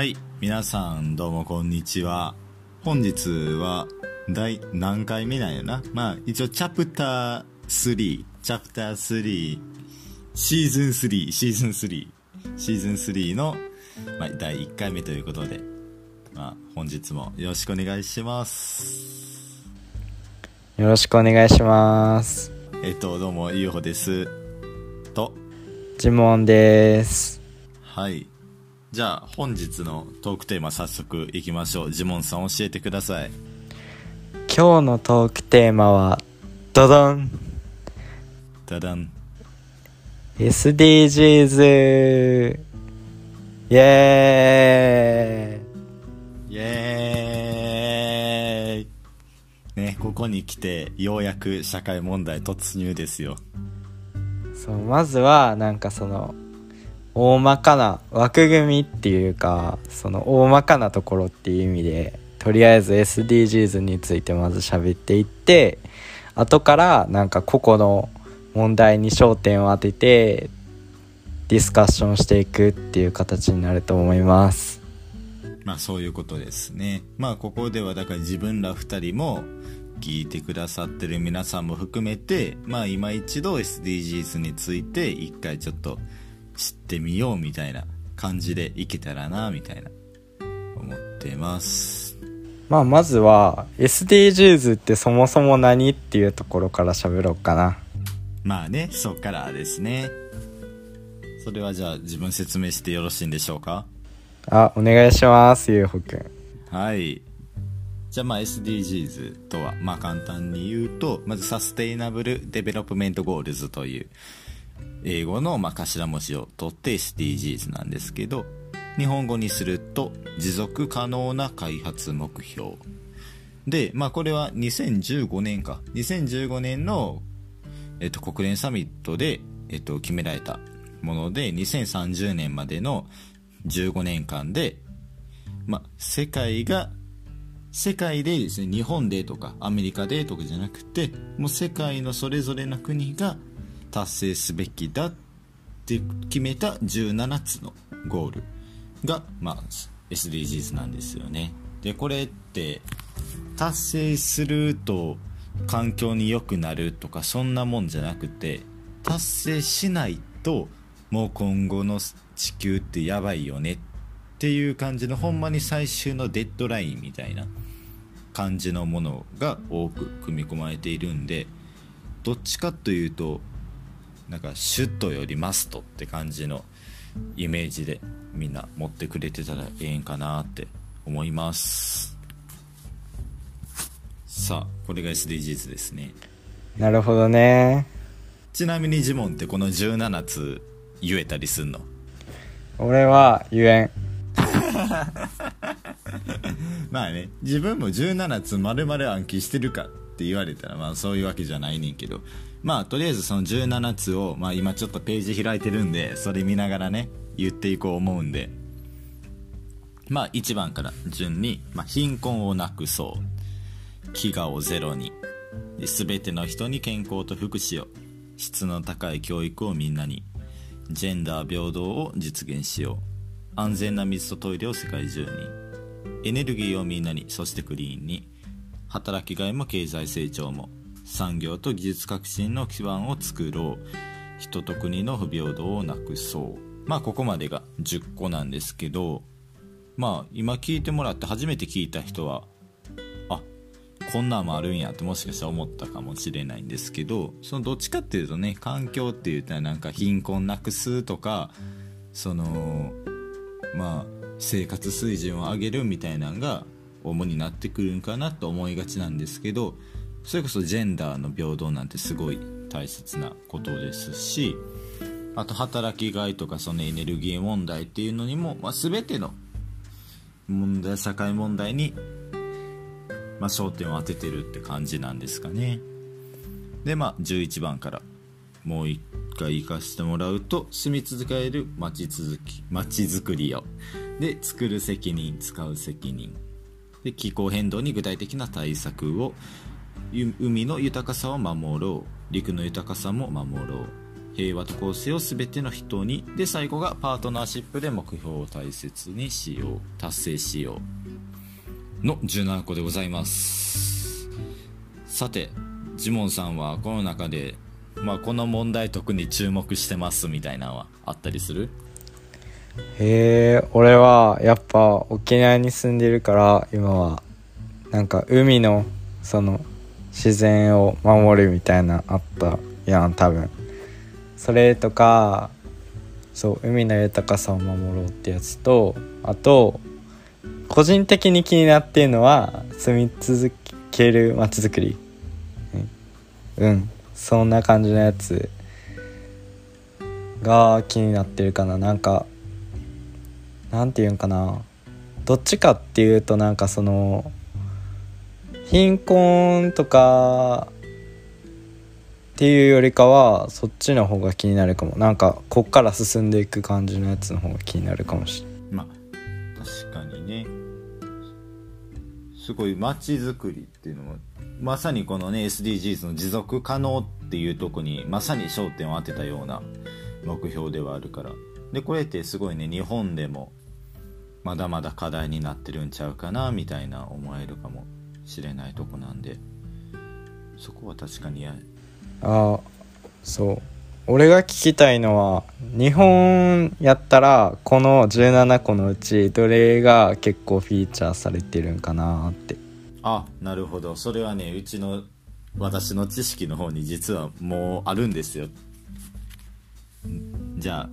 はい皆さんどうもこんにちは。本日は第何回目なんやな？まあ一応チャプター3チャプター3シーズン3シーズン3シーズン3の、まあ、第1回目ということで、まあ、本日もよろしくお願いします。よろしくお願いします。えっとどうもゆうほです。と。ジモンです。はいじゃあ本日のトークテーマ早速いきましょう。ジモンさん教えてください。今日のトークテーマはドドン。ダダン。SDGs イエーイ。イエーイ。ねここに来てようやく社会問題突入ですよ。そうまずはなんかその大まかな枠組みっていうかその大まかなところっていう意味でとりあえず SDGs についてまず喋っていって後からなんか個々の問題に焦点を当ててディスカッションしていくっていう形になると思います。まあそういうことですね。まあここではだから自分ら2人も聞いてくださってる皆さんも含めてまあ今一度 SDGs について一回ちょっと知ってみようみたいな感じでいけたらなみたいな。思ってます。まあまずは SDGs ってそもそも何っていうところから喋ろうかな。まあねそっからですね。それはじゃあ自分説明してよろしいんでしょうか？あお願いしますゆうほくんはい。じゃあまあ SDGs とはまあ簡単に言うとまず Sustainable Development Goals という英語のま頭文字を取って SDGs なんですけど日本語にすると持続可能な開発目標。でまあこれは2015年か。2015年の、えっと、国連サミットで、えっと、決められたもので2030年までの15年間で、まあ、世界が世界でですね日本でとかアメリカでとかじゃなくてもう世界のそれぞれの国が達成すべきだって決めた17つのゴールが、まあ、SDGs なんですよね。でこれって達成すると環境に良くなるとかそんなもんじゃなくて達成しないともう今後の地球ってやばいよねっていう感じのほんまに最終のデッドラインみたいな感じのものが多く組み込まれているんでどっちかというとなんかシュットよりマストって感じのイメージでみんな持ってくれてたらええんかなって思います。さあこれが SDGs ですね。なるほどね。ちなみにジモンってこの17つ言えたりすんの？俺は言えん。まあね自分も17つ丸々暗記してるかって言われたらまあそういうわけじゃないねんけどまあとりあえずその17つを、まあ、今ちょっとページ開いてるんでそれ見ながらね言っていこう思うんで。まあ1番から順に、まあ、貧困をなくそう。飢餓をゼロに。全ての人に健康と福祉を。質の高い教育をみんなに。ジェンダー平等を実現しよう。安全な水とトイレを世界中に。エネルギーをみんなに。そしてクリーンに。働きがいも経済成長も。産業と技術革新の基盤を作ろう。人と国の不平等をなくそう。まあここまでが10個なんですけどまあ今聞いてもらって初めて聞いた人はあこんなんもあるんやってもしかしたら思ったかもしれないんですけどそのどっちかっていうとね環境って言ったらなんか貧困なくすとかそのまあ生活水準を上げるみたいなのが主になってくるんかなと思いがちなんですけどそれこそジェンダーの平等なんてすごい大切なことですしあと働きがいとかそのエネルギー問題っていうのにも、まあ、全ての問題社会問題に、まあ、焦点を当ててるって感じなんですかね。でまあ11番からもう一回行かせてもらうと住み続ける街続き街づくりを。で作る責任使う責任。で気候変動に具体的な対策を海の豊かさを守ろう陸の豊かさも守ろう平和と公正を全ての人にで最後がパートナーシップで目標を大切にしよう。達成しようの17個でございます。さてジモンさんはこの中で、まあ、この問題特に注目してますみたいなのはあったりする？へえ俺はやっぱ沖縄に住んでるから今はなんか海のその自然を守るみたいなあったやん多分。それとかそう海の豊かさを守ろうってやつとあと個人的に気になっているのは住み続ける街づくり。うん。そんな感じのやつ。が気になってるかな。なんかなんて言うんかな。どっちかっていうとなんかその貧困とかっていうよりかはそっちの方が気になるかも。なんかこっから進んでいく感じのやつの方が気になるかもしれない。まあ確かにね。すごい街づくりっていうのもまさにこのね SDGs の持続可能っていうとこにまさに焦点を当てたような目標ではあるから。でこれってすごいね日本でもまだまだ課題になってるんちゃうかなみたいな思えるかも。しれないとこなんで。そこは確かにや。ああそう。俺が聞きたいのは日本やったらこの17個のうちどれが結構フィーチャーされてるんかなって。あなるほど。それはねうちの私の知識の方に実はもうあるんですよ。じゃあ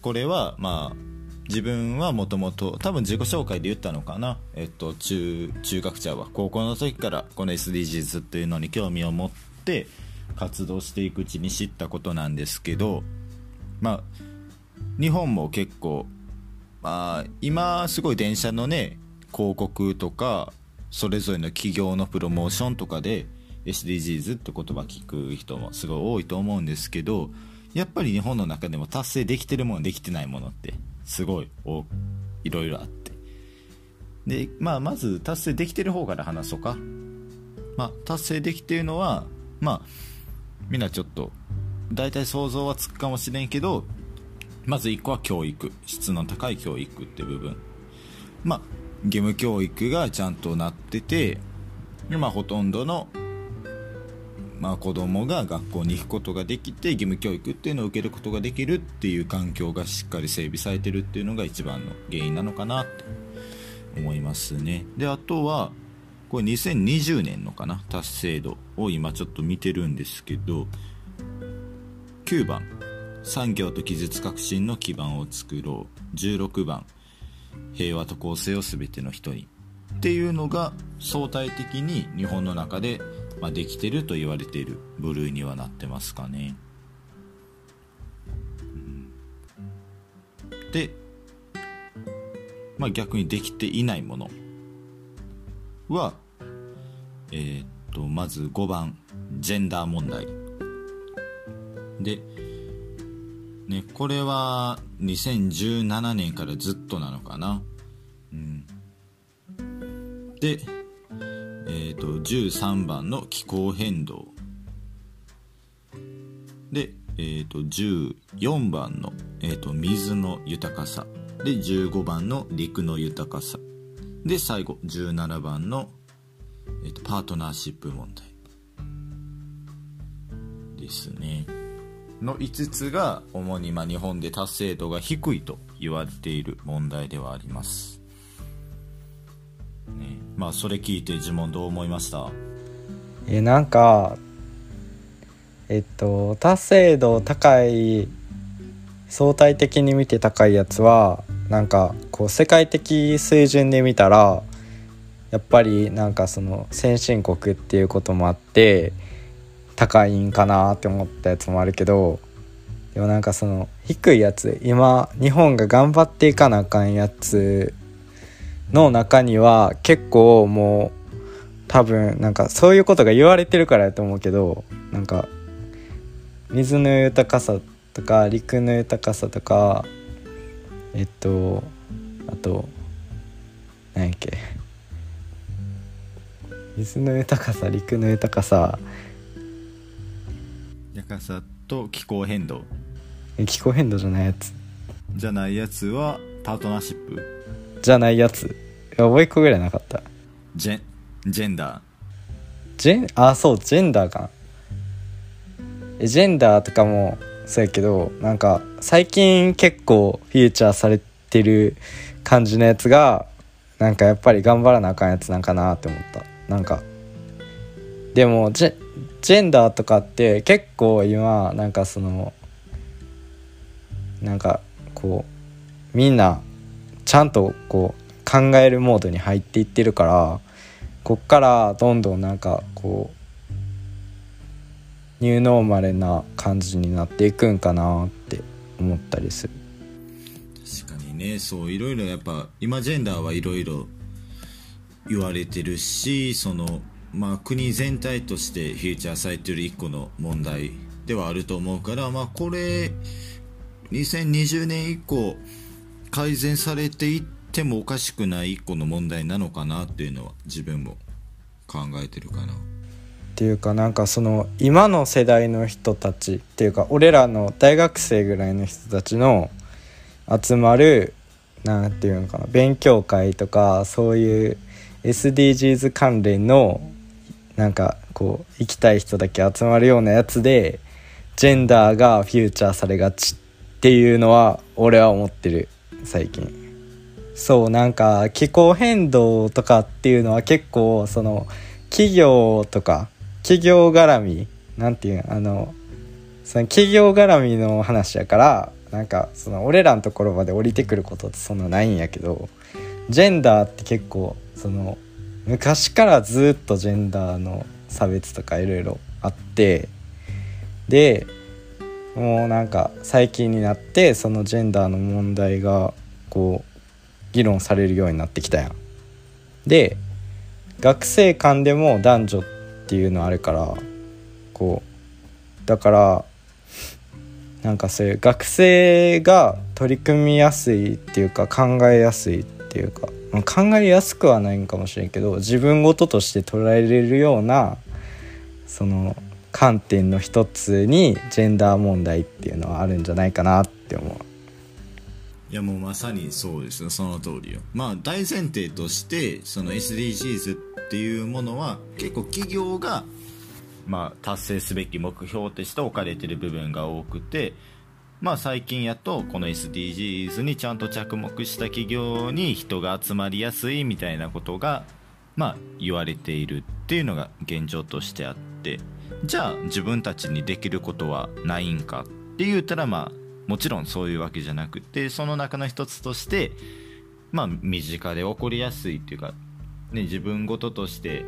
これはまあ自分はもともと多分自己紹介で言ったのかな。えっと中中学者は。高校の時からこの SDGs っていうのに興味を持って活動していくうちに知ったことなんですけどまあ日本も結構まあ今すごい電車のね広告とかそれぞれの企業のプロモーションとかで SDGs って言葉聞く人もすごい多いと思うんですけどやっぱり日本の中でも達成できてるものできてないものってすごいいろいろあって。で、まあ、まず達成できてる方から話そうか、まあ、達成できてるのはまあみんなちょっと大体想像はつくかもしれんけどまず1個は教育質の高い教育って部分。まあ義務教育がちゃんとなってて、まあ、ほとんどの、まあ、子供が学校に行くことができて義務教育っていうのを受けることができるっていう環境がしっかり整備されてるっていうのが一番の原因なのかなって思いますね。であとはこれ2020年のかな達成度を今ちょっと見てるんですけど9番。産業と技術革新の基盤を作ろう。16番。平和と公正を全ての人に。っていうのが相対的に日本の中で、まあ、できてると言われている部類にはなってますかね。で、まあ、逆にできていないものは、えー、っとまず5番ジェンダー問題でね、これは2017年からずっとなのかな。うん、で、えーと、13番の気候変動。で、えーと、14番の、えーと、水の豊かさ。で、15番の陸の豊かさ。で、最後、17番の、えー、とパートナーシップ問題。ですね。の5つが主にま日本で達成度が低いと言われている問題ではあります、ね、まあそれ聞いて呪文どう思いました？えなんかえっと達成度高い相対的に見て高いやつはなんかこう世界的水準で見たらやっぱりなんかその先進国っていうこともあって高いんかなって思ったやつもあるけどでもなんかその低いやつ今日本が頑張っていかなあかんやつの中には結構もう多分なんかそういうことが言われてるからやと思うけどなんか水の豊かさとか陸の豊かさとかえっとあと何やっけ。水の豊かさ陸の豊かさ。豊かさと気候変動。え気候変動じゃないやつ。じゃないやつはパートナーシップ。じゃないやつ。いやもう一個ぐらいなかった。ジェンジェンダー。ジェンあそうジェンダーか。なえジェンダーとかもそうやけどなんか最近結構フィーチャーされてる感じのやつがなんかやっぱり頑張らなあかんやつなんかなって思った。なんかでもジェジェンダーとかって結構今なんかそのなんかこうみんなちゃんとこう考えるモードに入っていってるからこっからどんどんなんかこうニューノーマルな感じになっていくんかなって思ったりする。確かにね。そういろいろやっぱ今ジェンダーはいろいろ言われてるしそのまあ国全体としてフィーチャーされてる一個の問題ではあると思うからまあこれ2020年以降改善されていってもおかしくない一個の問題なのかなっていうのは自分も考えてるかな。っていうかなんかその今の世代の人たちっていうか俺らの大学生ぐらいの人たちの集まるなんていうのかな勉強会とかそういう SDGs 関連のなんかこう行きたい人だけ集まるようなやつでジェンダーがフューチャーされがちっていうのは俺は思ってる最近。そうなんか気候変動とかっていうのは結構その企業とか企業絡みなんていうのあのその企業絡みの話やからなんかその俺らのところまで降りてくることってそんなないんやけどジェンダーって結構その昔からずっとジェンダーの差別とかいろいろあってでもうなんか最近になってそのジェンダーの問題がこう議論されるようになってきたやん。で学生間でも男女っていうのあるからこうだからなんかそういう学生が取り組みやすいっていうか考えやすいっていうか考えやすくはないんかもしれんけど自分事として捉えれるようなその観点の一つにジェンダー問題っていうのはあるんじゃないかなって思う。いやもうまさにそうですよ。その通りよ。まあ大前提としてその SDGs っていうものは結構企業がまあ達成すべき目標として置かれてる部分が多くてまあ最近やとこの SDGs にちゃんと着目した企業に人が集まりやすいみたいなことがまあ言われているっていうのが現状としてあって。じゃあ自分たちにできることはないんかって言ったらまあもちろんそういうわけじゃなくてその中の一つとしてまあ身近で起こりやすいっていうか、ね、自分事として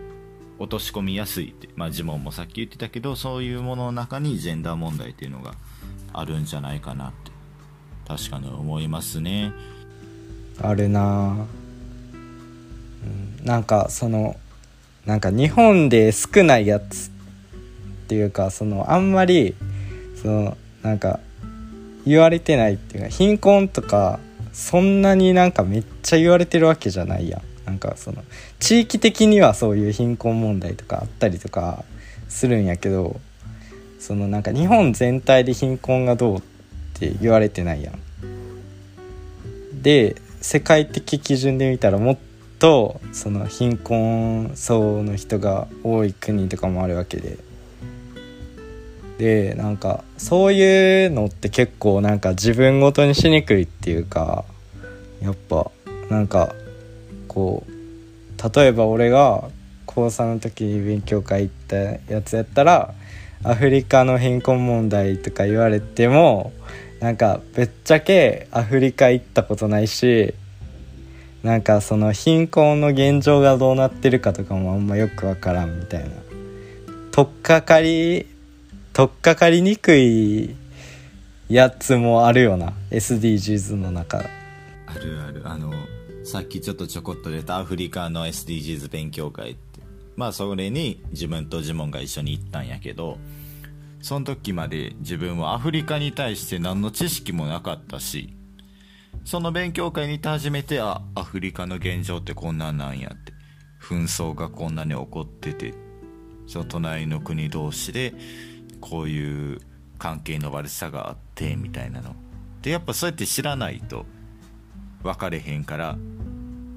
落とし込みやすいって、まあ、ジモンもさっき言ってたけどそういうものの中にジェンダー問題っていうのがあるんじゃないかなって確かに思いますね。あるな、うん、なんかそのなんか日本で少ないやつっていうかそのあんまりそのなんか言われてないっていうか貧困とかそんなになんかめっちゃ言われてるわけじゃないやんなんかその地域的にはそういう貧困問題とかあったりとかするんやけどそのなんか日本全体で貧困がどうって言われてないやん。で世界的基準で見たらもっとその貧困層の人が多い国とかもあるわけででなんかそういうのって結構なんか自分ごとにしにくいっていうかやっぱなんかこう例えば俺が高3の時に勉強会行ったやつやったらアフリカの貧困問題とか言われてもなんかぶっちゃけアフリカ行ったことないしなんかその貧困の現状がどうなってるかとかもあんまよく分からんみたいな。取っかかり取っかかりにくいやつもあるよな。SDGs の中。あるある。あのさっきちょっとちょこっと出たアフリカの SDGs 勉強会って。まあそれに自分とジモンが一緒に行ったんやけどその時まで自分はアフリカに対して何の知識もなかったしその勉強会に行って初めてあアフリカの現状ってこんなんなんやって。紛争がこんなに起こっててその隣の国同士でこういう関係の悪さがあってみたいなの。でやっぱそうやって知らないと分かれへんから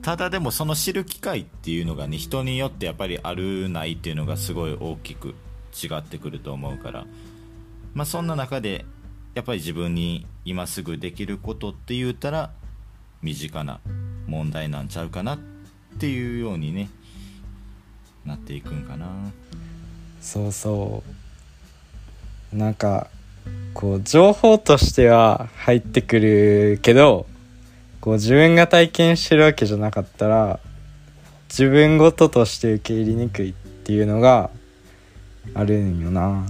ただでもその知る機会っていうのがね人によってやっぱりあるないっていうのがすごい大きく違ってくると思うからまあそんな中でやっぱり自分に今すぐできることって言ったら身近な問題なんちゃうかなっていうようにねなっていくんかな。そうそう。なんかこう情報としては入ってくるけどこう自分が体験してるわけじゃなかったら自分ごととして受け入れにくいっていうのがあるんよな。